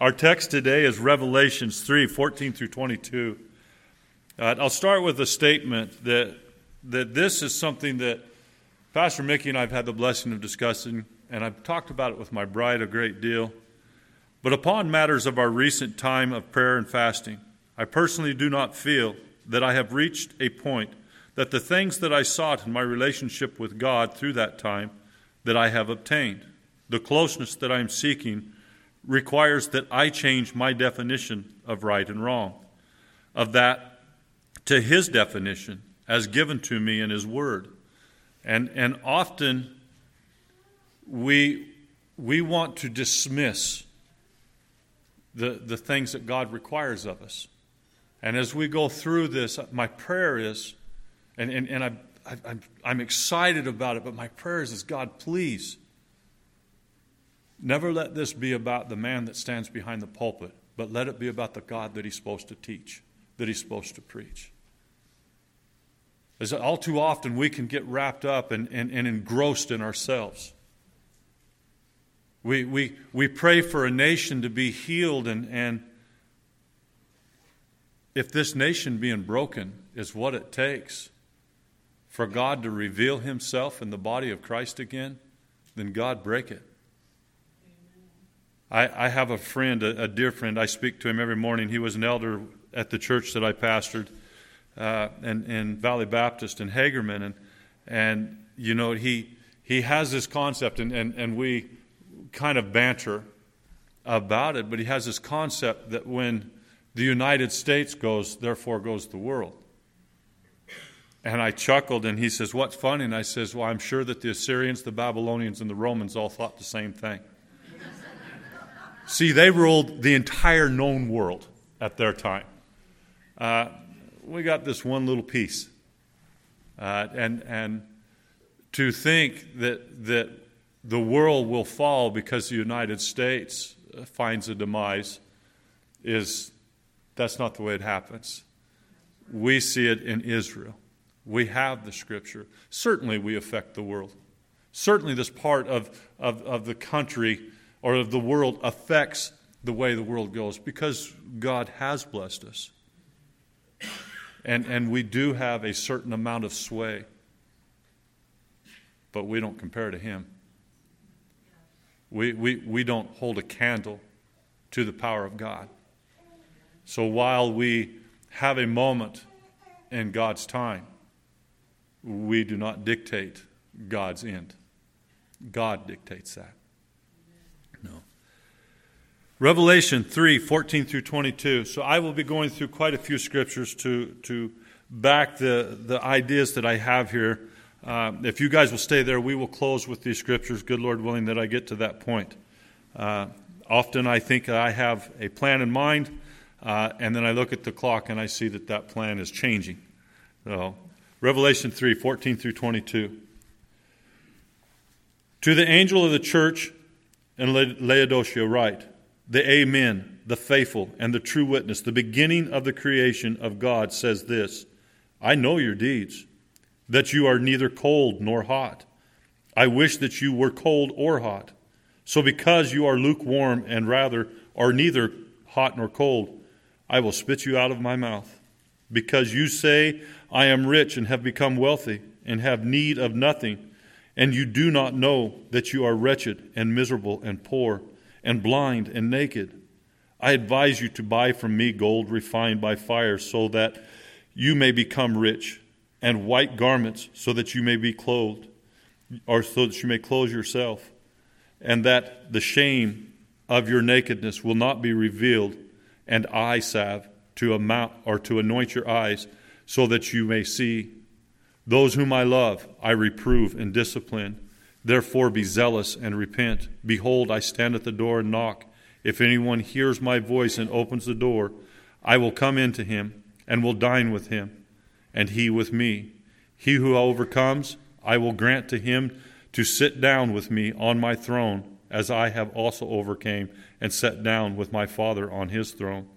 Our text today is Revelations 3 14 through 22. Uh, I'll start with a statement that, that this is something that Pastor Mickey and I have had the blessing of discussing, and I've talked about it with my bride a great deal. But upon matters of our recent time of prayer and fasting, I personally do not feel that I have reached a point that the things that I sought in my relationship with God through that time that I have obtained. The closeness that I am seeking requires that I change my definition of right and wrong, of that to His definition as given to me in His Word. And, and often we, we want to dismiss the, the things that God requires of us. And as we go through this, my prayer is, and, and, and I, I, I'm, I'm excited about it, but my prayer is, is God, please Never let this be about the man that stands behind the pulpit, but let it be about the God that he's supposed to teach, that he's supposed to preach. As all too often we can get wrapped up and, and, and engrossed in ourselves. We, we, we pray for a nation to be healed, and, and if this nation being broken is what it takes for God to reveal himself in the body of Christ again, then God break it. I, I have a friend, a, a, dear friend. I speak to him every morning. He was an elder at the church that I pastored uh, in, in Valley Baptist in Hagerman. And, and you know, he, he has this concept, and, and, and we kind of banter about it, but he has this concept that when the United States goes, therefore goes the world. And I chuckled, and he says, What's funny? And I says, Well, I'm sure that the Assyrians, the Babylonians, and the Romans all thought the same thing. See, they ruled the entire known world at their time. Uh, we got this one little piece. Uh, and, and to think that, that the world will fall because the United States finds a demise is that's not the way it happens. We see it in Israel. We have the scripture. Certainly, we affect the world. Certainly, this part of, of, of the country or of the world affects the way the world goes because God has blessed us. And, and we do have a certain amount of sway, but we don't compare to Him. We, we, we don't hold a candle to the power of God. So while we have a moment in God's time, we do not dictate God's end. God dictates that. Revelation 3 14 through 22. So I will be going through quite a few scriptures to, to back the, the ideas that I have here. Uh, if you guys will stay there, we will close with these scriptures, good Lord willing, that I get to that point. Uh, often I think I have a plan in mind, uh, and then I look at the clock and I see that that plan is changing. So, Revelation 3 14 through 22. To the angel of the church in Laodicea, write the Amen, the faithful, and the true witness, the beginning of the creation of God, says this I know your deeds, that you are neither cold nor hot. I wish that you were cold or hot. So, because you are lukewarm and rather are neither hot nor cold, I will spit you out of my mouth. Because you say, I am rich and have become wealthy and have need of nothing, and you do not know that you are wretched and miserable and poor and blind and naked. I advise you to buy from me gold refined by fire, so that you may become rich, and white garments, so that you may be clothed, or so that you may clothe yourself, and that the shame of your nakedness will not be revealed, and eye salve to amount or to anoint your eyes, so that you may see. Those whom I love, I reprove and discipline. Therefore be zealous and repent. Behold, I stand at the door and knock. If anyone hears my voice and opens the door, I will come into him and will dine with him, and he with me. He who overcomes, I will grant to him to sit down with me on my throne, as I have also overcame and sat down with my Father on his throne.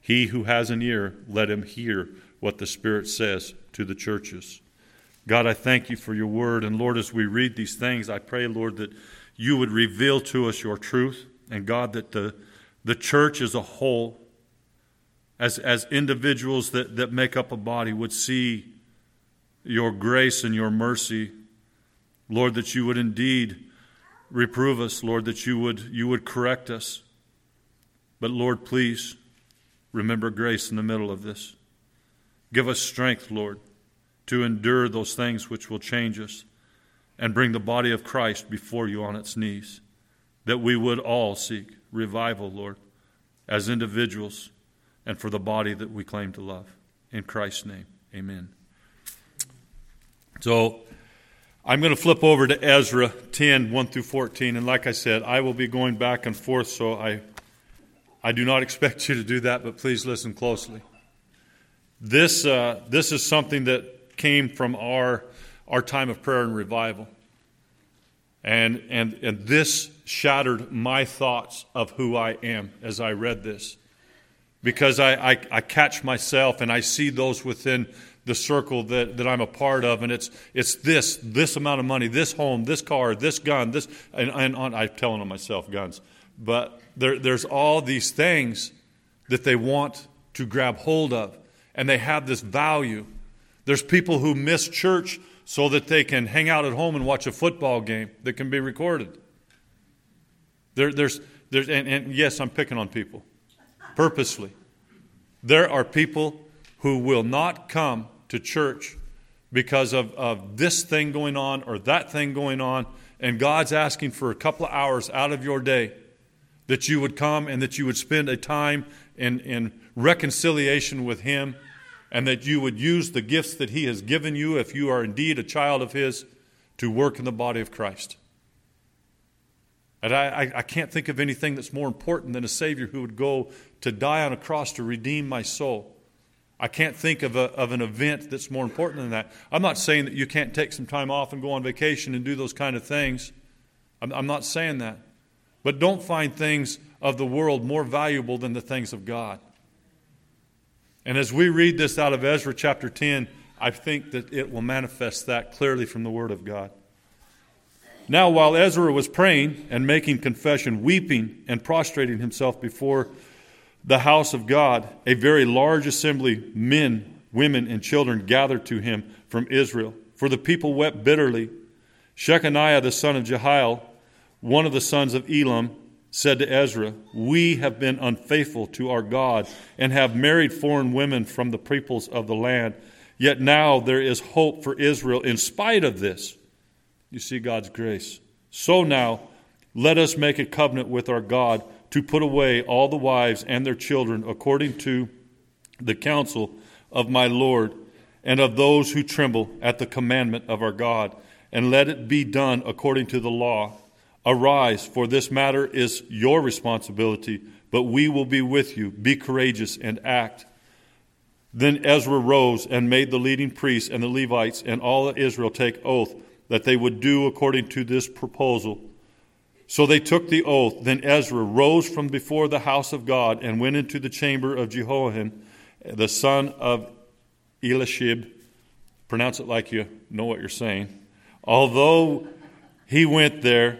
He who has an ear, let him hear what the Spirit says to the churches. God, I thank you for your word. And Lord, as we read these things, I pray, Lord, that you would reveal to us your truth. And God, that the, the church as a whole, as, as individuals that, that make up a body, would see your grace and your mercy. Lord, that you would indeed reprove us, Lord, that you would, you would correct us. But Lord, please remember grace in the middle of this. Give us strength, Lord, to endure those things which will change us and bring the body of Christ before you on its knees. That we would all seek revival, Lord, as individuals and for the body that we claim to love. In Christ's name, amen. So I'm going to flip over to Ezra 10 1 through 14. And like I said, I will be going back and forth, so I, I do not expect you to do that, but please listen closely. This, uh, this is something that came from our, our time of prayer and revival. And, and, and this shattered my thoughts of who I am as I read this. Because I, I, I catch myself and I see those within the circle that, that I'm a part of, and it's it's this this amount of money, this home, this car, this gun, this and, and on, I'm telling on myself guns, but there, there's all these things that they want to grab hold of, and they have this value. There's people who miss church so that they can hang out at home and watch a football game that can be recorded. There, there's, there's, and, and yes, I'm picking on people purposely. There are people who will not come to church because of, of this thing going on or that thing going on, and God's asking for a couple of hours out of your day that you would come and that you would spend a time in, in reconciliation with Him and that you would use the gifts that He has given you, if you are indeed a child of His, to work in the body of Christ. And I, I, can't think of anything that's more important than a Savior who would go to die on a cross to redeem my soul. I can't think of, a, of an event that's more important than that. I'm not saying that you can't take some time off and go on vacation and do those kind of things. I'm, I'm not saying that. But don't find things of the world more valuable than the things of God. And as we read this out of Ezra chapter 10, I think that it will manifest that clearly from the Word of God. Now, while Ezra was praying and making confession, weeping and prostrating himself before the house of God, a very large assembly, men, women, and children gathered to him from Israel. For the people wept bitterly. Shechaniah the son of Jehiel, one of the sons of Elam, said to Ezra, We have been unfaithful to our God and have married foreign women from the peoples of the land. Yet now there is hope for Israel in spite of this. You see God's grace. So now, let us make a covenant with our God to put away all the wives and their children according to the counsel of my Lord and of those who tremble at the commandment of our God, and let it be done according to the law Arise, for this matter is your responsibility, but we will be with you. Be courageous and act. Then Ezra rose and made the leading priests and the Levites and all Israel take oath that they would do according to this proposal. So they took the oath. Then Ezra rose from before the house of God and went into the chamber of Jehoiakim, the son of Elishib. Pronounce it like you know what you're saying. Although he went there,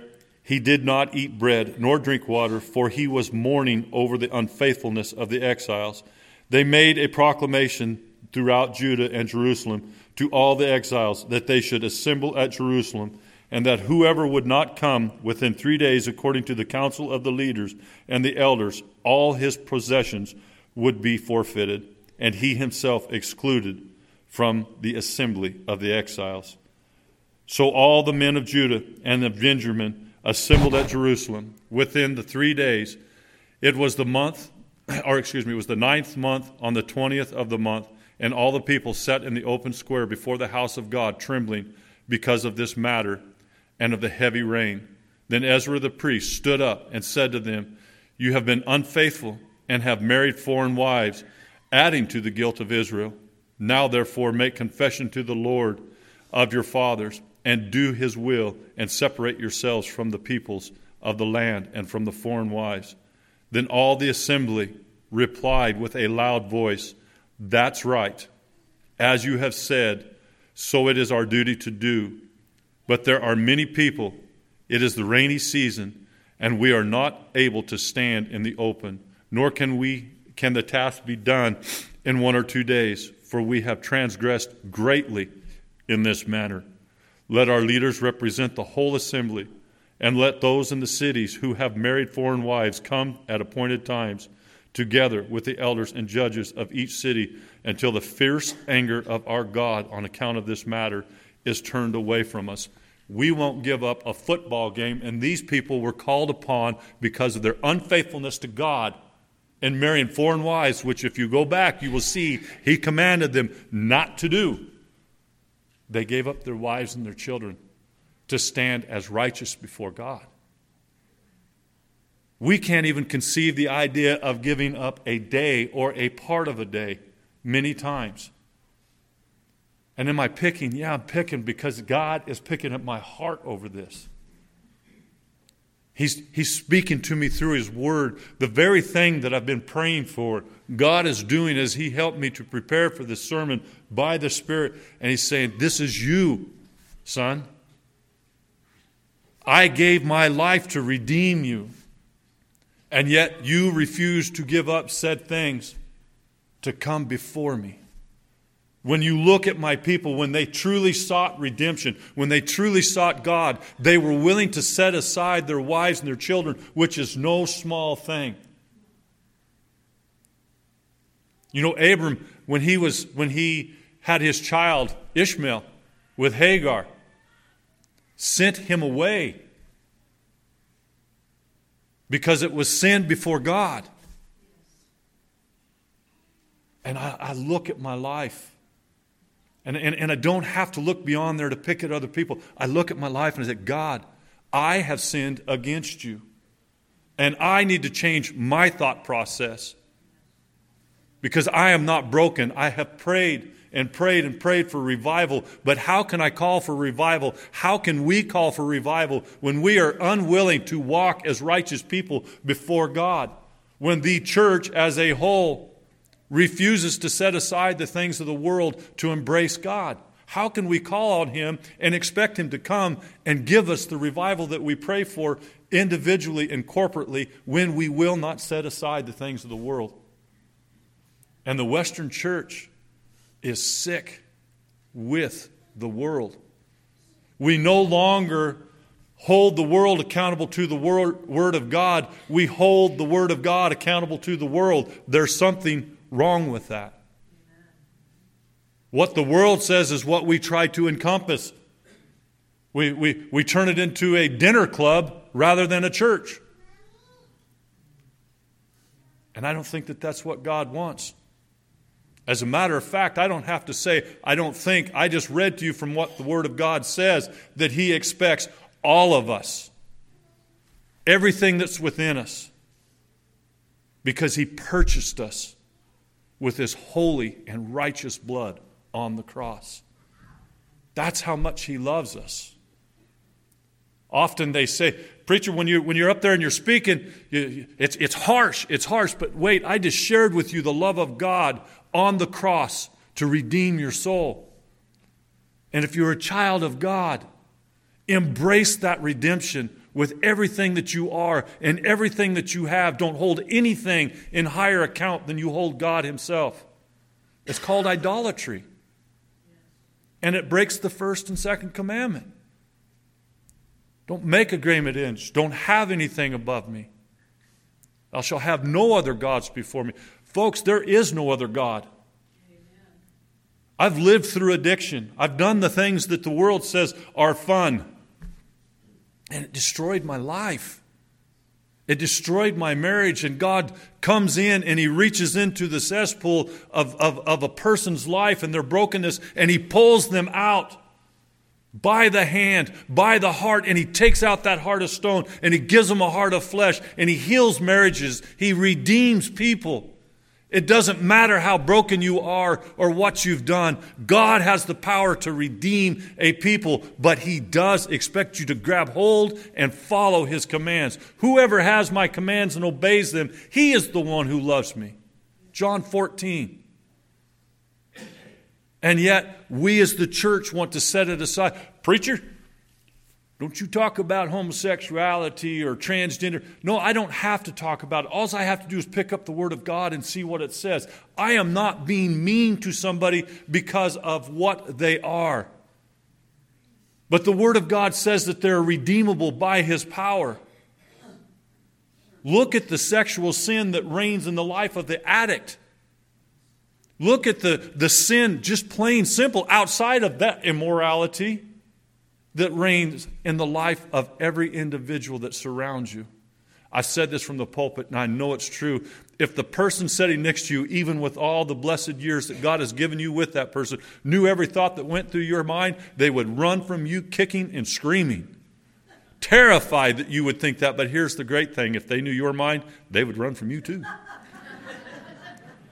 he did not eat bread nor drink water, for he was mourning over the unfaithfulness of the exiles. They made a proclamation throughout Judah and Jerusalem to all the exiles that they should assemble at Jerusalem, and that whoever would not come within three days, according to the counsel of the leaders and the elders, all his possessions would be forfeited, and he himself excluded from the assembly of the exiles. So all the men of Judah and of Benjamin assembled at Jerusalem within the three days. It was the month, or excuse me, it was the ninth month on the twentieth of the month, and all the people sat in the open square before the house of God, trembling because of this matter and of the heavy rain. Then Ezra the priest stood up and said to them, You have been unfaithful and have married foreign wives, adding to the guilt of Israel. Now, therefore, make confession to the Lord of your fathers and do his will and separate yourselves from the peoples of the land and from the foreign wives. Then all the assembly replied with a loud voice, That's right. As you have said, so it is our duty to do. But there are many people. It is the rainy season, and we are not able to stand in the open, nor can we can the task be done in one or two days, for we have transgressed greatly in this matter. Let our leaders represent the whole assembly, and let those in the cities who have married foreign wives come at appointed times, together with the elders and judges of each city, until the fierce anger of our God on account of this matter is turned away from us. We won't give up a football game, and these people were called upon because of their unfaithfulness to God and marrying foreign wives, which, if you go back, you will see he commanded them not to do. They gave up their wives and their children to stand as righteous before God. We can't even conceive the idea of giving up a day or a part of a day many times. And am I picking? Yeah, I'm picking because God is picking up my heart over this. He's, he's speaking to me through His Word. The very thing that I've been praying for, God is doing as He helped me to prepare for this sermon by the Spirit. And He's saying, This is you, son. I gave my life to redeem you. And yet you refuse to give up said things to come before me. When you look at my people, when they truly sought redemption, when they truly sought God, they were willing to set aside their wives and their children, which is no small thing. You know, Abram, when he was when he had his child Ishmael with Hagar, sent him away because it was sin before God. And I, I look at my life and, and, and I don't have to look beyond there to pick at other people. I look at my life and I say, God, I have sinned against you. And I need to change my thought process because I am not broken. I have prayed and prayed and prayed for revival. But how can I call for revival? How can we call for revival when we are unwilling to walk as righteous people before God? When the church as a whole refuses to set aside the things of the world to embrace God. How can we call on Him and expect Him to come and give us the revival that we pray for individually and corporately when we will not set aside the things of the world? And the Western church is sick with the world. We no longer hold the world accountable to the Word of God, we hold the Word of God accountable to the world. There's something wrong with that. What the world says is what we try to encompass. We, we, we turn it into a dinner club rather than a church. And I don't think that that's what God wants. As a matter of fact, I don't have to say, I don't think, I just read to you from what the Word of God says that He expects all of us, everything that's within us, because He purchased us with his holy and righteous blood on the cross. That's how much he loves us. Often they say, Preacher, when you're, when you're up there and you're speaking, you, it's, it's harsh, it's harsh, but wait, I just shared with you the love of God on the cross to redeem your soul. And if you're a child of God, embrace that redemption with everything that you are and everything that you have. Don't hold anything in higher account than you hold God Himself. It's called idolatry. And it breaks the first and second commandment. Don't make a graven image. Don't have anything above me. Thou shalt have no other gods before me. Folks, there is no other God. I've lived through addiction. I've done the things that the world says are fun. And it destroyed my life. It destroyed my marriage. And God comes in and He reaches into the cesspool of, of, of a person's life and their brokenness and He pulls them out by the hand, by the heart, and He takes out that heart of stone and He gives them a heart of flesh and He heals marriages. He redeems people. It doesn't matter how broken you are or what you've done. God has the power to redeem a people, but He does expect you to grab hold and follow His commands. Whoever has my commands and obeys them, he is the one who loves me. John 14. And yet, we as the church want to set it aside. Preacher, Don't you talk about homosexuality or transgender. No, I don't have to talk about it. All I have to do is pick up the Word of God and see what it says. I am not being mean to somebody because of what they are. But the Word of God says that they're redeemable by His power. Look at the sexual sin that reigns in the life of the addict. Look at the, the sin, just plain simple, outside of that immorality that reigns in the life of every individual that surrounds you. I said this from the pulpit, and I know it's true. If the person sitting next to you, even with all the blessed years that God has given you with that person, knew every thought that went through your mind, they would run from you kicking and screaming. Terrified that you would think that, but here's the great thing if they knew your mind, they would run from you too.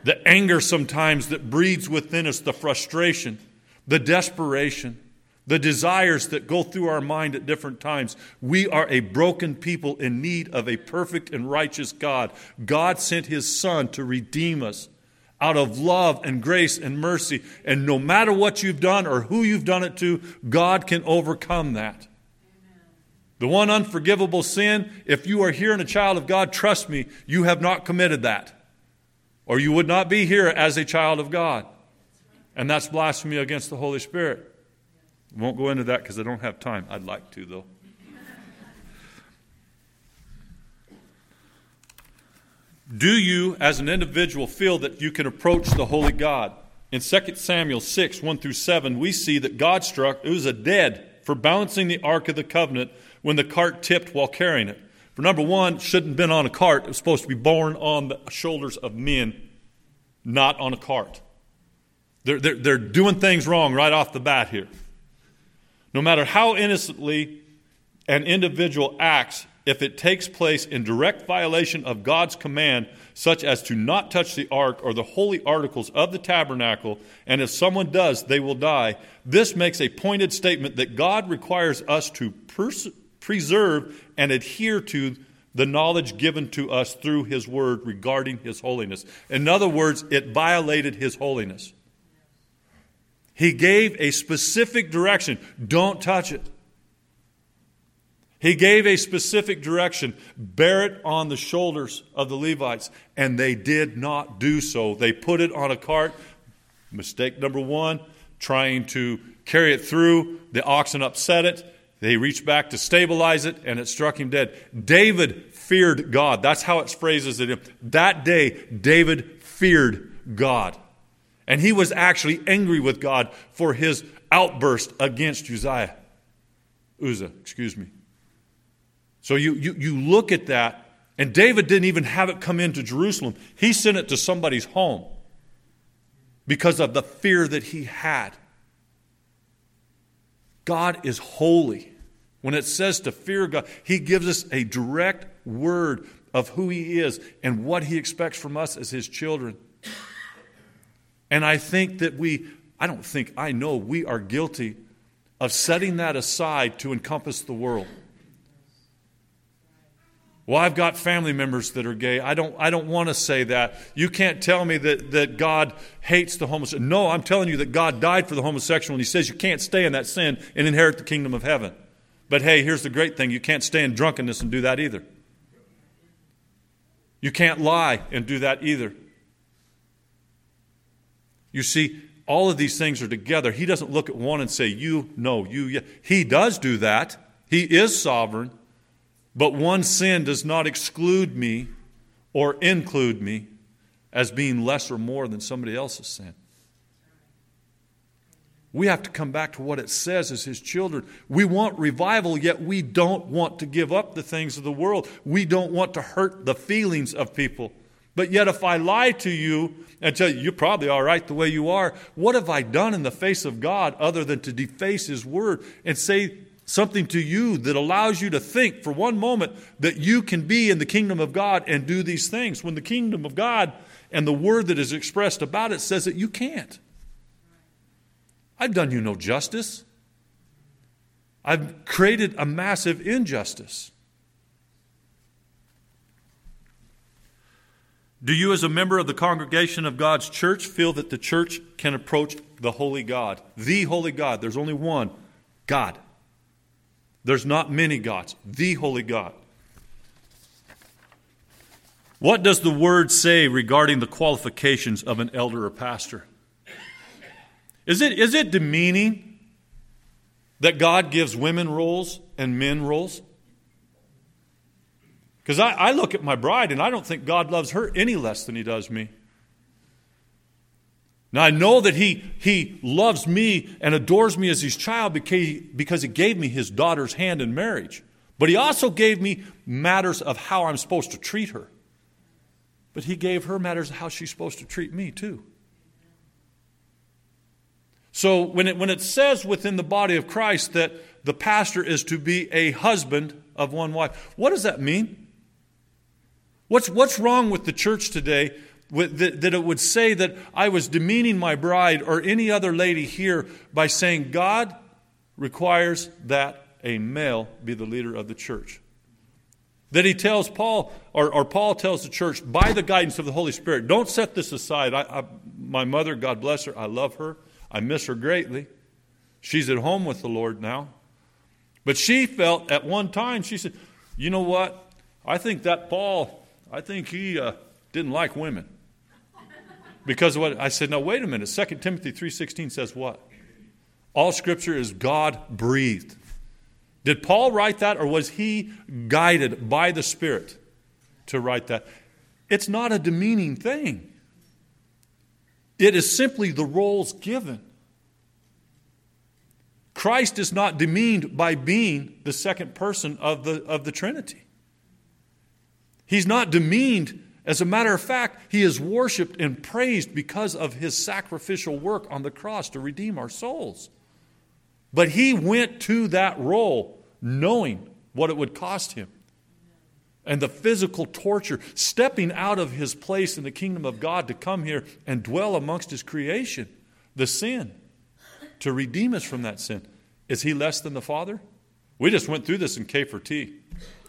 the anger sometimes that breeds within us, the frustration, the desperation the desires that go through our mind at different times. We are a broken people in need of a perfect and righteous God. God sent his Son to redeem us out of love and grace and mercy. And no matter what you've done or who you've done it to, God can overcome that. The one unforgivable sin, if you are here and a child of God, trust me, you have not committed that. Or you would not be here as a child of God. And that's blasphemy against the Holy Spirit. Won't go into that because I don't have time. I'd like to, though. Do you, as an individual, feel that you can approach the Holy God? In 2 Samuel 6, 1 through 7, we see that God struck Uzzah dead for balancing the Ark of the Covenant when the cart tipped while carrying it. For number one, shouldn't have been on a cart. It was supposed to be borne on the shoulders of men, not on a cart. They're, they're, they're doing things wrong right off the bat here. No matter how innocently an individual acts, if it takes place in direct violation of God's command, such as to not touch the ark or the holy articles of the tabernacle, and if someone does, they will die, this makes a pointed statement that God requires us to pers- preserve and adhere to the knowledge given to us through His Word regarding His holiness. In other words, it violated His holiness. He gave a specific direction don't touch it. He gave a specific direction bear it on the shoulders of the Levites, and they did not do so. They put it on a cart. Mistake number one, trying to carry it through. The oxen upset it. They reached back to stabilize it, and it struck him dead. David feared God. That's how it phrases it. That day, David feared God. And he was actually angry with God for his outburst against Uzziah. Uzzah, excuse me. So you, you, you look at that, and David didn't even have it come into Jerusalem. He sent it to somebody's home because of the fear that he had. God is holy. When it says to fear God, He gives us a direct word of who He is and what He expects from us as His children. And I think that we, I don't think, I know we are guilty of setting that aside to encompass the world. Well, I've got family members that are gay. I don't, I don't want to say that. You can't tell me that, that God hates the homosexual. No, I'm telling you that God died for the homosexual, and He says you can't stay in that sin and inherit the kingdom of heaven. But hey, here's the great thing you can't stay in drunkenness and do that either. You can't lie and do that either. You see, all of these things are together. He doesn't look at one and say, You, no, you, yeah. He does do that. He is sovereign. But one sin does not exclude me or include me as being less or more than somebody else's sin. We have to come back to what it says as His children. We want revival, yet we don't want to give up the things of the world. We don't want to hurt the feelings of people. But yet, if I lie to you and tell you, you're probably all right the way you are, what have I done in the face of God other than to deface His word and say something to you that allows you to think for one moment that you can be in the kingdom of God and do these things when the kingdom of God and the word that is expressed about it says that you can't? I've done you no justice. I've created a massive injustice. Do you, as a member of the congregation of God's church, feel that the church can approach the holy God? The holy God. There's only one God. There's not many gods, the holy God. What does the word say regarding the qualifications of an elder or pastor? Is it, is it demeaning that God gives women roles and men roles? Because I, I look at my bride and I don't think God loves her any less than he does me. Now, I know that he, he loves me and adores me as his child because he, because he gave me his daughter's hand in marriage. But he also gave me matters of how I'm supposed to treat her. But he gave her matters of how she's supposed to treat me, too. So when it, when it says within the body of Christ that the pastor is to be a husband of one wife, what does that mean? What's, what's wrong with the church today that, that it would say that I was demeaning my bride or any other lady here by saying God requires that a male be the leader of the church? That he tells Paul, or, or, Paul tells the church, by the guidance of the Holy Spirit, don't set this aside. I, I, my mother, God bless her, I love her. I miss her greatly. She's at home with the Lord now. But she felt at one time, she said, You know what? I think that Paul, I think he uh, didn't like women. Because of what I said, no, wait a minute. 2 Timothy 3.16 says what? All scripture is God breathed. Did Paul write that, or was he guided by the Spirit to write that? It's not a demeaning thing, it is simply the roles given. Christ is not demeaned by being the second person of the, of the Trinity. He's not demeaned. As a matter of fact, he is worshiped and praised because of his sacrificial work on the cross to redeem our souls. But he went to that role knowing what it would cost him. And the physical torture, stepping out of his place in the kingdom of God to come here and dwell amongst his creation, the sin, to redeem us from that sin. Is he less than the Father? We just went through this in K for T.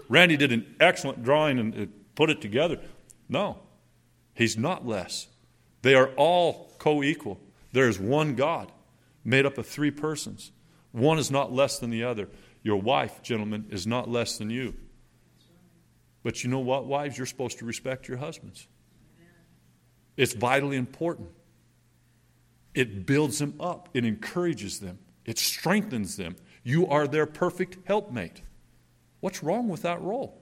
Randy did an excellent drawing and uh, put it together. No, he's not less. They are all co equal. There is one God made up of three persons. One is not less than the other. Your wife, gentlemen, is not less than you. But you know what, wives? You're supposed to respect your husbands. It's vitally important. It builds them up, it encourages them, it strengthens them. You are their perfect helpmate. What's wrong with that role?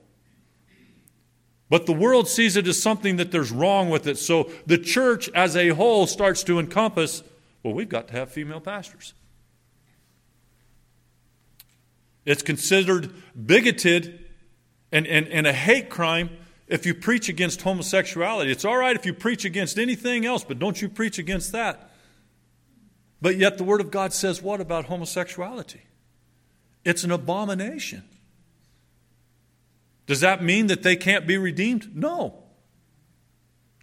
But the world sees it as something that there's wrong with it. So the church as a whole starts to encompass well, we've got to have female pastors. It's considered bigoted and, and, and a hate crime if you preach against homosexuality. It's all right if you preach against anything else, but don't you preach against that. But yet the Word of God says what about homosexuality? It's an abomination. Does that mean that they can't be redeemed? No.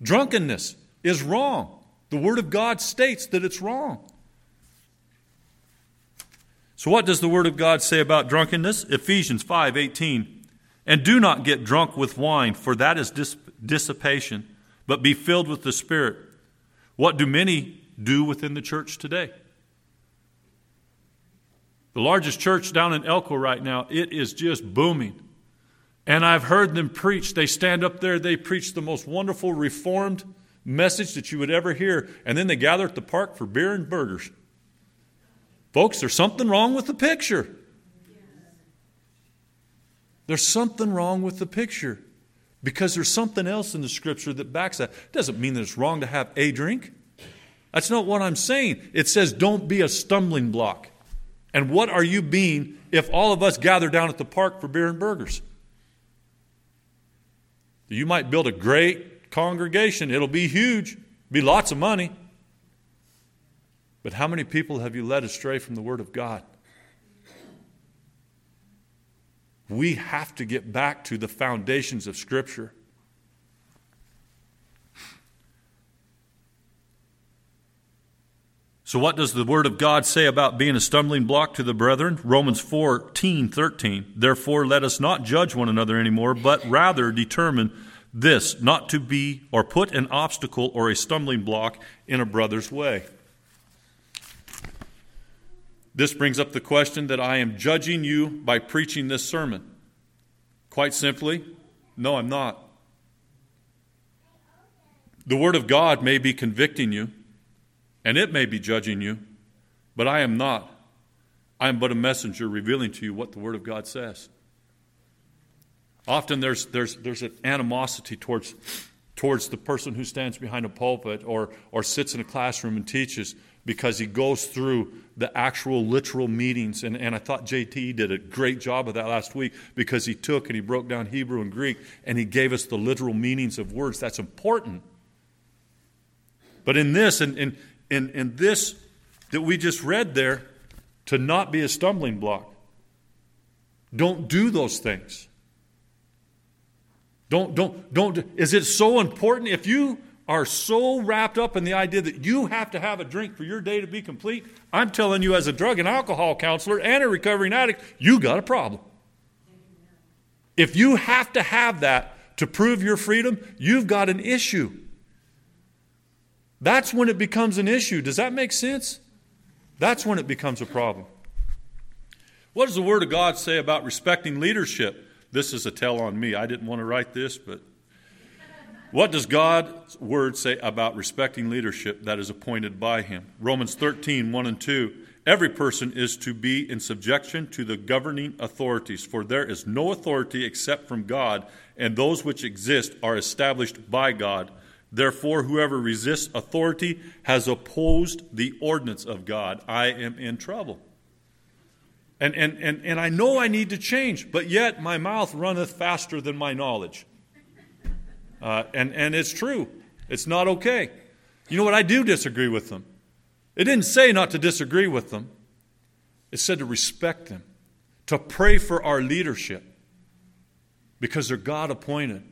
Drunkenness is wrong. The Word of God states that it's wrong. So what does the word of God say about drunkenness? Ephesians 5:18. And do not get drunk with wine, for that is dis- dissipation, but be filled with the Spirit. What do many do within the church today? The largest church down in Elko right now, it is just booming. And I've heard them preach. They stand up there, they preach the most wonderful reformed message that you would ever hear, and then they gather at the park for beer and burgers. Folks, there's something wrong with the picture. There's something wrong with the picture because there's something else in the scripture that backs that. It doesn't mean that it's wrong to have a drink. That's not what I'm saying. It says don't be a stumbling block. And what are you being if all of us gather down at the park for beer and burgers? You might build a great congregation. It'll be huge, be lots of money. But how many people have you led astray from the Word of God? We have to get back to the foundations of Scripture. So, what does the Word of God say about being a stumbling block to the brethren? Romans 14 13. Therefore, let us not judge one another anymore, but rather determine this not to be or put an obstacle or a stumbling block in a brother's way. This brings up the question that I am judging you by preaching this sermon. Quite simply, no, I'm not. The Word of God may be convicting you, and it may be judging you, but I am not. I am but a messenger revealing to you what the Word of God says. Often there's, there's, there's an animosity towards, towards the person who stands behind a pulpit or, or sits in a classroom and teaches because he goes through the actual literal meetings. And, and I thought JT did a great job of that last week because he took and he broke down Hebrew and Greek and he gave us the literal meanings of words. That's important. But in this, and, in, in this that we just read there, to not be a stumbling block. Don't do those things. Don't, don't, don't. Is it so important? If you are so wrapped up in the idea that you have to have a drink for your day to be complete, I'm telling you, as a drug and alcohol counselor and a recovering addict, you got a problem. If you have to have that to prove your freedom, you've got an issue. That's when it becomes an issue. Does that make sense? That's when it becomes a problem. What does the Word of God say about respecting leadership? This is a tell on me. I didn't want to write this, but what does God's Word say about respecting leadership that is appointed by Him? Romans 13, 1 and 2. Every person is to be in subjection to the governing authorities, for there is no authority except from God, and those which exist are established by God. Therefore, whoever resists authority has opposed the ordinance of God. I am in trouble. And, and, and, and I know I need to change, but yet my mouth runneth faster than my knowledge. Uh, and, and it's true. It's not okay. You know what? I do disagree with them. It didn't say not to disagree with them, it said to respect them, to pray for our leadership because they're God appointed.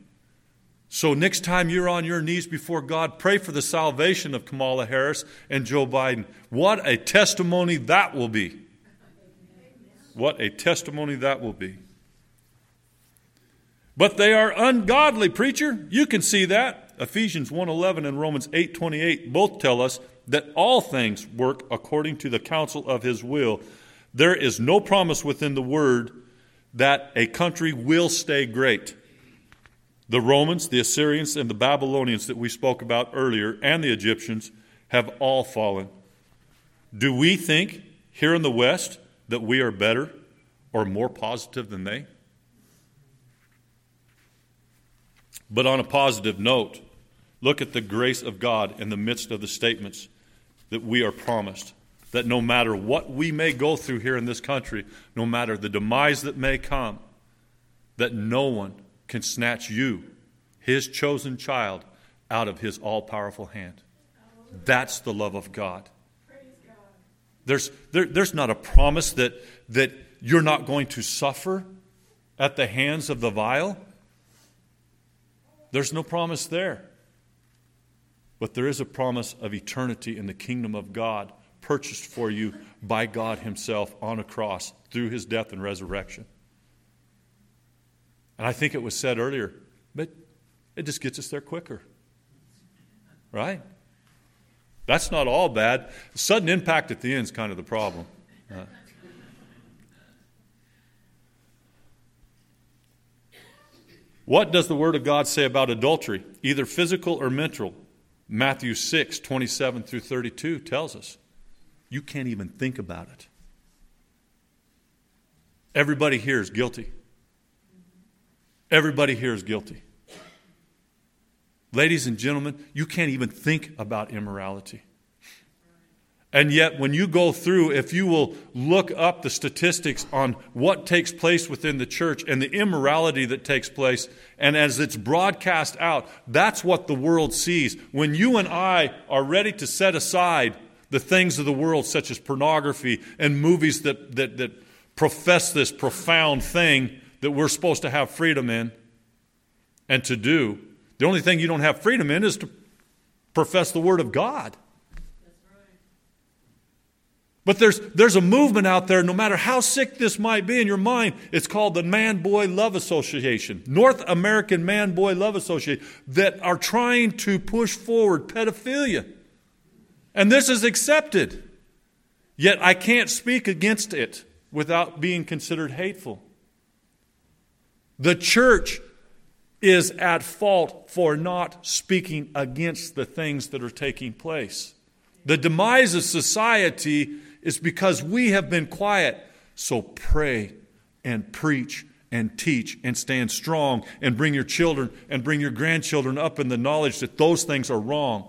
So, next time you're on your knees before God, pray for the salvation of Kamala Harris and Joe Biden. What a testimony that will be! What a testimony that will be. But they are ungodly, preacher. You can see that. Ephesians 1:11 and Romans 8:28 both tell us that all things work according to the counsel of his will. There is no promise within the word that a country will stay great. The Romans, the Assyrians, and the Babylonians that we spoke about earlier, and the Egyptians, have all fallen. Do we think here in the West that we are better or more positive than they? But on a positive note, look at the grace of God in the midst of the statements that we are promised. That no matter what we may go through here in this country, no matter the demise that may come, that no one can snatch you, his chosen child, out of his all powerful hand. That's the love of God. There's, there, there's not a promise that, that you're not going to suffer at the hands of the vile. There's no promise there. But there is a promise of eternity in the kingdom of God, purchased for you by God Himself on a cross through His death and resurrection. And I think it was said earlier, but it just gets us there quicker. Right? That's not all bad. Sudden impact at the end is kind of the problem. What does the Word of God say about adultery, either physical or mental? Matthew 6, 27 through 32 tells us. You can't even think about it. Everybody here is guilty. Everybody here is guilty. Ladies and gentlemen, you can't even think about immorality. And yet, when you go through, if you will look up the statistics on what takes place within the church and the immorality that takes place, and as it's broadcast out, that's what the world sees. When you and I are ready to set aside the things of the world, such as pornography and movies that, that, that profess this profound thing, that we're supposed to have freedom in and to do. The only thing you don't have freedom in is to profess the Word of God. But there's, there's a movement out there, no matter how sick this might be in your mind, it's called the Man Boy Love Association, North American Man Boy Love Association, that are trying to push forward pedophilia. And this is accepted. Yet I can't speak against it without being considered hateful. The church is at fault for not speaking against the things that are taking place. The demise of society is because we have been quiet. So pray and preach and teach and stand strong and bring your children and bring your grandchildren up in the knowledge that those things are wrong.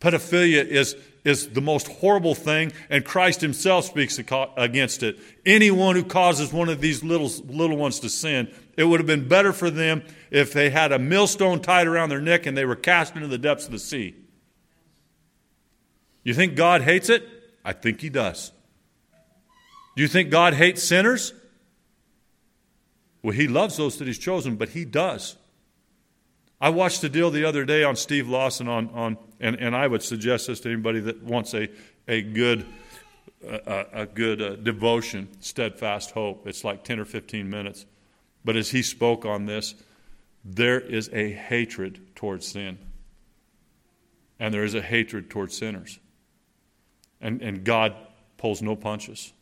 Pedophilia is, is the most horrible thing, and Christ himself speaks against it. Anyone who causes one of these little, little ones to sin, it would have been better for them if they had a millstone tied around their neck and they were cast into the depths of the sea. You think God hates it? I think He does. Do you think God hates sinners? Well, He loves those that He's chosen, but He does. I watched a deal the other day on Steve Lawson on, on and, and I would suggest this to anybody that wants a, a good, uh, a good uh, devotion, steadfast hope. It's like 10 or 15 minutes. But as he spoke on this, there is a hatred towards sin. And there is a hatred towards sinners. And, and God pulls no punches.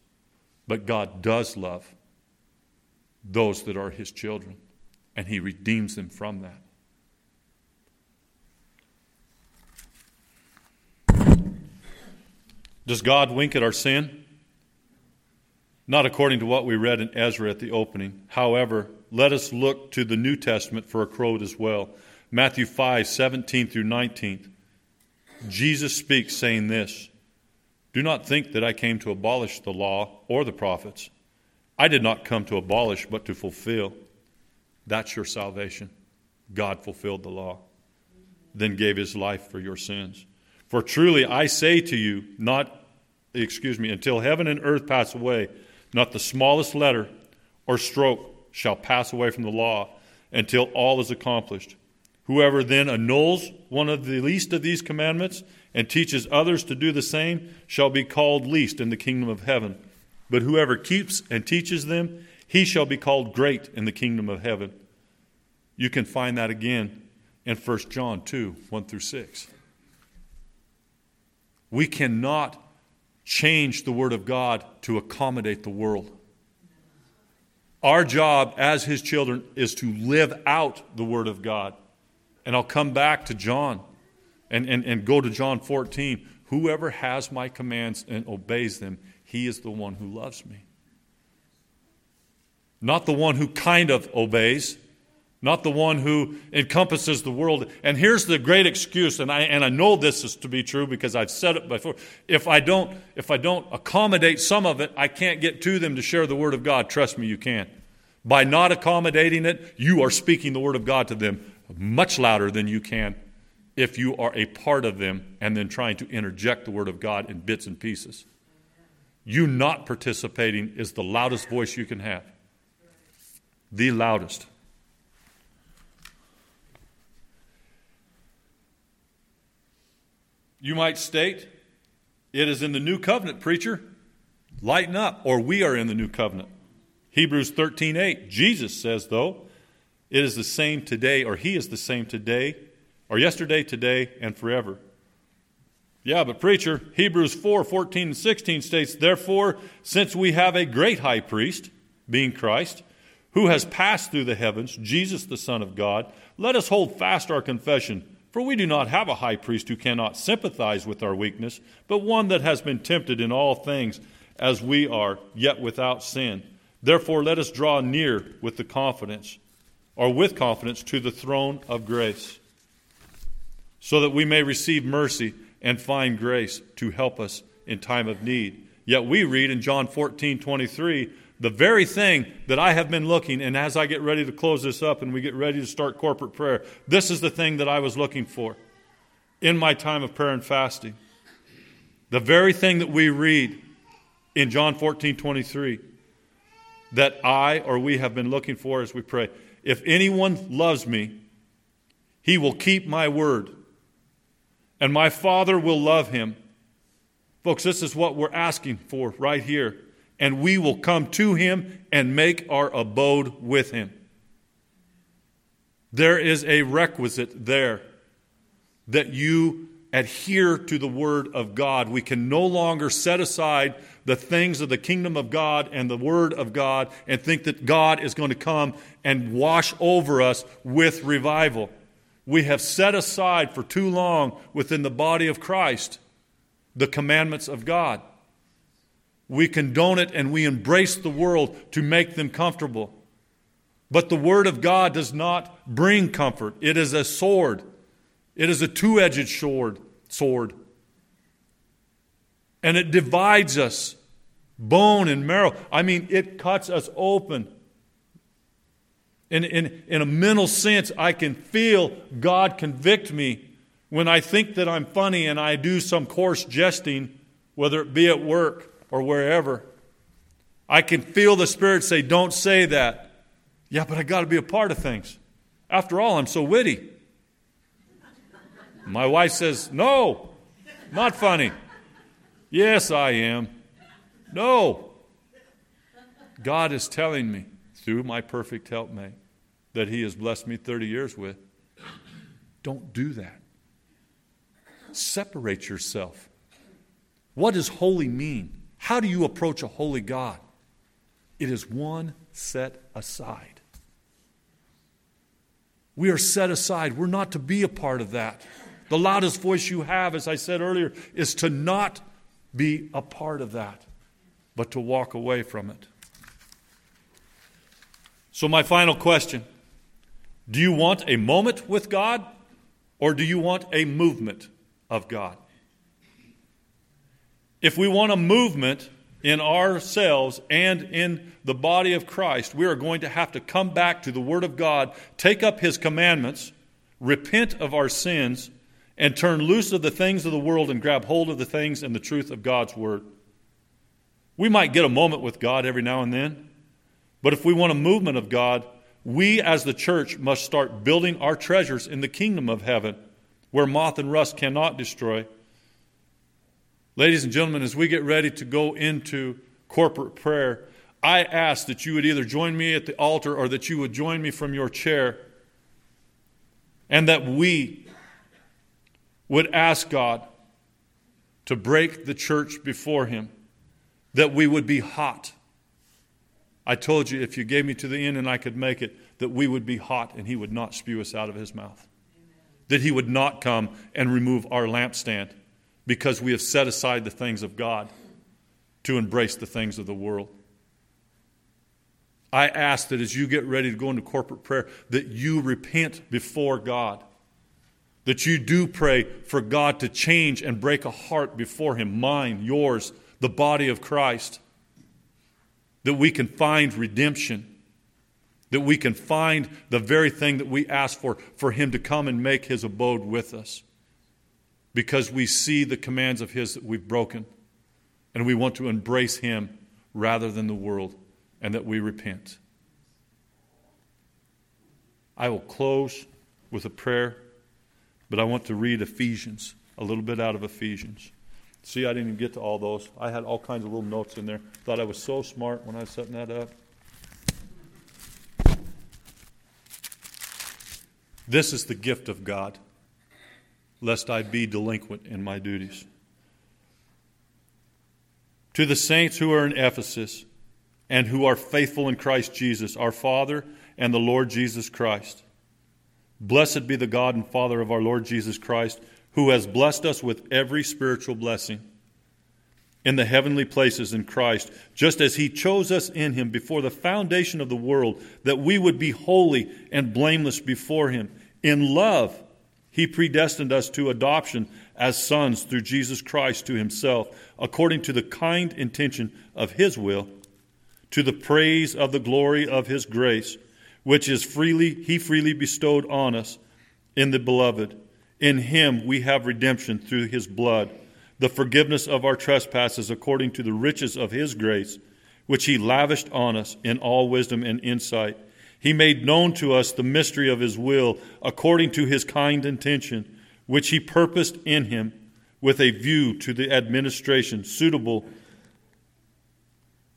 But God does love those that are his children. And he redeems them from that. Does God wink at our sin? Not according to what we read in Ezra at the opening. However, let us look to the New Testament for a quote as well. Matthew 5 17 through 19. Jesus speaks, saying this Do not think that I came to abolish the law or the prophets. I did not come to abolish, but to fulfill. That's your salvation. God fulfilled the law, then gave his life for your sins. For truly I say to you, not excuse me, until heaven and earth pass away, not the smallest letter or stroke shall pass away from the law until all is accomplished. Whoever then annuls one of the least of these commandments and teaches others to do the same shall be called least in the kingdom of heaven. But whoever keeps and teaches them, he shall be called great in the kingdom of heaven. You can find that again in 1 John 2 1 through 6. We cannot change the Word of God to accommodate the world. Our job as His children is to live out the Word of God. And I'll come back to John and, and, and go to John 14. Whoever has my commands and obeys them, he is the one who loves me. Not the one who kind of obeys, not the one who encompasses the world. And here's the great excuse, and I, and I know this is to be true because I've said it before. If I, don't, if I don't accommodate some of it, I can't get to them to share the Word of God. Trust me, you can't. By not accommodating it, you are speaking the Word of God to them much louder than you can if you are a part of them and then trying to interject the Word of God in bits and pieces. You not participating is the loudest voice you can have. The loudest. You might state, it is in the new covenant, preacher. Lighten up, or we are in the new covenant. Hebrews 13 8. Jesus says, though, it is the same today, or he is the same today, or yesterday, today, and forever. Yeah, but preacher, Hebrews 4 14 and 16 states, Therefore, since we have a great high priest, being Christ, who has passed through the heavens, Jesus the Son of God, let us hold fast our confession. For we do not have a high priest who cannot sympathize with our weakness, but one that has been tempted in all things as we are, yet without sin. Therefore, let us draw near with the confidence, or with confidence, to the throne of grace, so that we may receive mercy and find grace to help us in time of need. Yet we read in John 14 23, the very thing that I have been looking, and as I get ready to close this up and we get ready to start corporate prayer, this is the thing that I was looking for in my time of prayer and fasting. The very thing that we read in John 14 23 that I or we have been looking for as we pray. If anyone loves me, he will keep my word, and my Father will love him. Folks, this is what we're asking for right here and we will come to him and make our abode with him. There is a requisite there that you adhere to the Word of God. We can no longer set aside the things of the kingdom of God and the Word of God and think that God is going to come and wash over us with revival. We have set aside for too long within the body of Christ the commandments of God. We condone it and we embrace the world to make them comfortable. But the Word of God does not bring comfort. It is a sword. It is a two-edged sword, sword. And it divides us, bone and marrow. I mean, it cuts us open. In, in, in a mental sense, I can feel God convict me when I think that I'm funny and I do some coarse jesting, whether it be at work or wherever. I can feel the Spirit say, Don't say that. Yeah, but I got to be a part of things. After all, I'm so witty. My wife says, No, not funny. Yes, I am. No. God is telling me through my perfect helpmate that He has blessed me 30 years with. Don't do that. Separate yourself. What does holy mean? How do you approach a holy God? It is one set aside. We are set aside. We're not to be a part of that. The loudest voice you have, as I said earlier, is to not be a part of that, but to walk away from it. So, my final question Do you want a moment with God, or do you want a movement of God? If we want a movement, in ourselves and in the body of Christ, we are going to have to come back to the Word of God, take up His commandments, repent of our sins, and turn loose of the things of the world and grab hold of the things and the truth of God's Word. We might get a moment with God every now and then, but if we want a movement of God, we as the church must start building our treasures in the kingdom of heaven, where moth and rust cannot destroy Ladies and gentlemen, as we get ready to go into corporate prayer, I ask that you would either join me at the altar or that you would join me from your chair and that we would ask God to break the church before Him, that we would be hot. I told you if you gave me to the end and I could make it, that we would be hot and He would not spew us out of His mouth. Amen. That He would not come and remove our lampstand because we have set aside the things of God to embrace the things of the world. I ask that as you get ready to go into corporate prayer, that you repent before God. That you do pray for God to change and break a heart before Him, mine, yours, the body of Christ. That we can find redemption. That we can find the very thing that we ask for, for Him to come and make His abode with us because we see the commands of His that we've broken and we want to embrace Him rather than the world and that we repent. I will close with a prayer, but I want to read Ephesians, a little bit out of Ephesians. See, I didn't even get to all those. I had all kinds of little notes in there. Thought I was so smart when I was setting that up. This is the gift of God lest I be delinquent in my duties. To the saints who are in Ephesus and who are faithful in Christ Jesus, our Father and the Lord Jesus Christ. Blessed be the God and Father of our Lord Jesus Christ, who has blessed us with every spiritual blessing in the heavenly places in Christ, just as He chose us in Him before the foundation of the world, that we would be holy and blameless before Him. In love, he predestined us to adoption as sons through Jesus Christ to himself, according to the kind intention of his will, to the praise of the glory of his grace, which is freely he freely bestowed on us in the beloved. In him we have redemption through his blood, the forgiveness of our trespasses according to the riches of his grace, which he lavished on us in all wisdom and insight he made known to us the mystery of his will according to his kind intention, which he purposed in him with a view to the administration suitable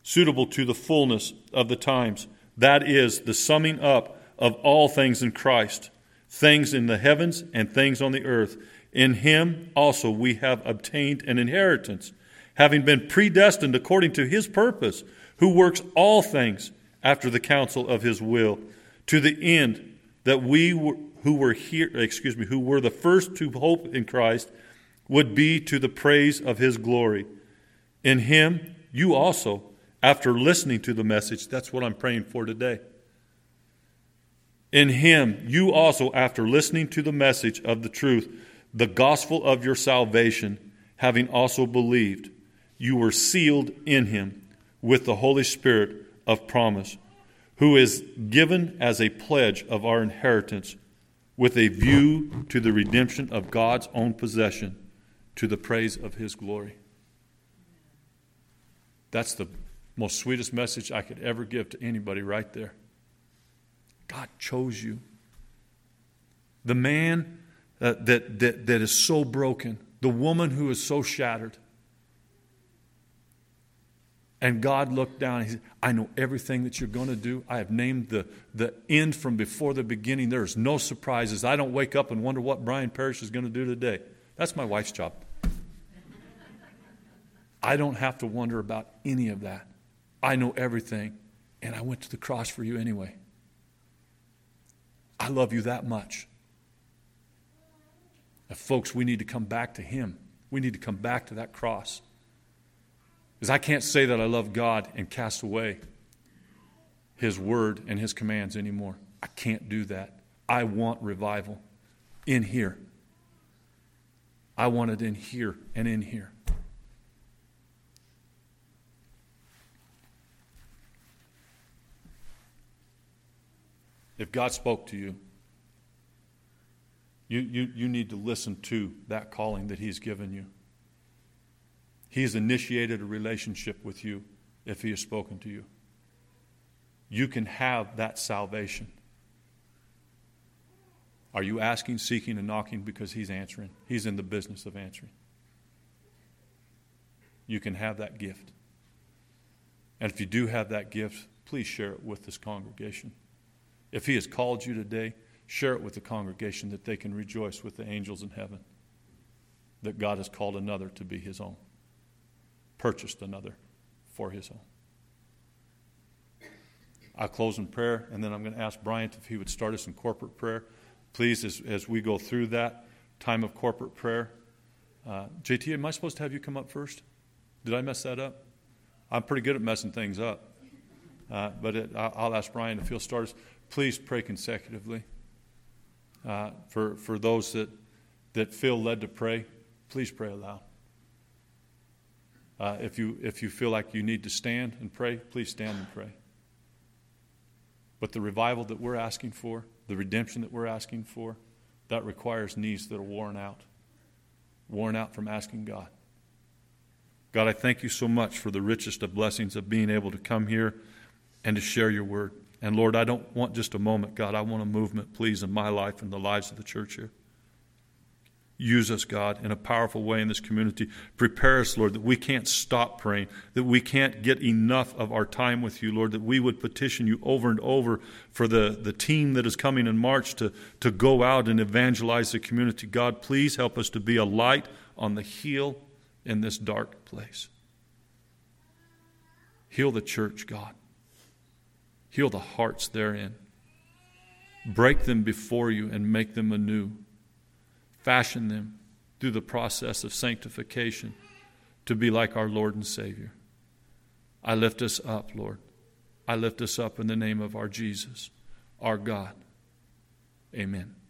suitable to the fullness of the times that is the summing up of all things in Christ things in the heavens and things on the earth. In him also we have obtained an inheritance, having been predestined according to his purpose, who works all things after the counsel of his will, to the end that we who were here, excuse me, who were the first to hope in Christ, would be to the praise of his glory. In him you also, after listening to the message, that's what I'm praying for today in him, you also, after listening to the message of the truth, the gospel of your salvation, having also believed, you were sealed in him with the Holy Spirit of promise, who is given as a pledge of our inheritance with a view to the redemption of God's own possession to the praise of his glory. That's the most sweetest message I could ever give to anybody right there. God chose you. The man uh, that, that, that is so broken, the woman who is so shattered. And God looked down and He said, I know everything that you're going to do. I have named the, the end from before the beginning. There's no surprises. I don't wake up and wonder what Brian Parrish is going to do today. That's my wife's job. I don't have to wonder about any of that. I know everything. And I went to the cross for you anyway. I love you that much. Now, folks, we need to come back to Him. We need to come back to that cross. Because I can't say that I love God and cast away His word and His commands anymore. I can't do that. I want revival in here. I want it in here and in here. If God spoke to you, you, you, you need to listen to that calling that He's given you. He's initiated a relationship with you if He has spoken to you. You can have that salvation. Are you asking, seeking, and knocking because He's answering? He's in the business of answering. You can have that gift. And if you do have that gift, please share it with this congregation. If He has called you today, share it with the congregation that they can rejoice with the angels in heaven that God has called another to be His own, purchased another for His own. I'll close in prayer, and then I'm going to ask Bryant if he would start us in corporate prayer. Please, as, as we go through that time of corporate prayer, uh, JT, am I supposed to have you come up first? Did I mess that up? I'm pretty good at messing things up. Uh, but it, I'll ask Brian if he'll start us please pray consecutively. Uh, for, for those that, that feel led to pray, please pray aloud. Uh, if, you, if you feel like you need to stand and pray, please stand and pray. But the revival that we're asking for, the redemption that we're asking for, that requires knees that are worn out, worn out from asking God. God, I thank you so much for the richest of blessings of being able to come here and to share your word. And Lord, I don't want just a moment, God. I want a movement, please, in my life and the lives of the church here. Use us, God, in a powerful way in this community. Prepare us, Lord, that we can't stop praying, that we can't get enough of our time with you, Lord, that we would petition you over and over for the, the team that is coming in March to, to go out and evangelize the community. God, please help us to be a light on the hill in this dark place. Heal the church, God. Heal the hearts therein. Break them before you and make them anew. Fashion them through the process of sanctification to be like our Lord and Savior. I lift us up, Lord. I lift us up in the name of our Jesus, our God. Amen.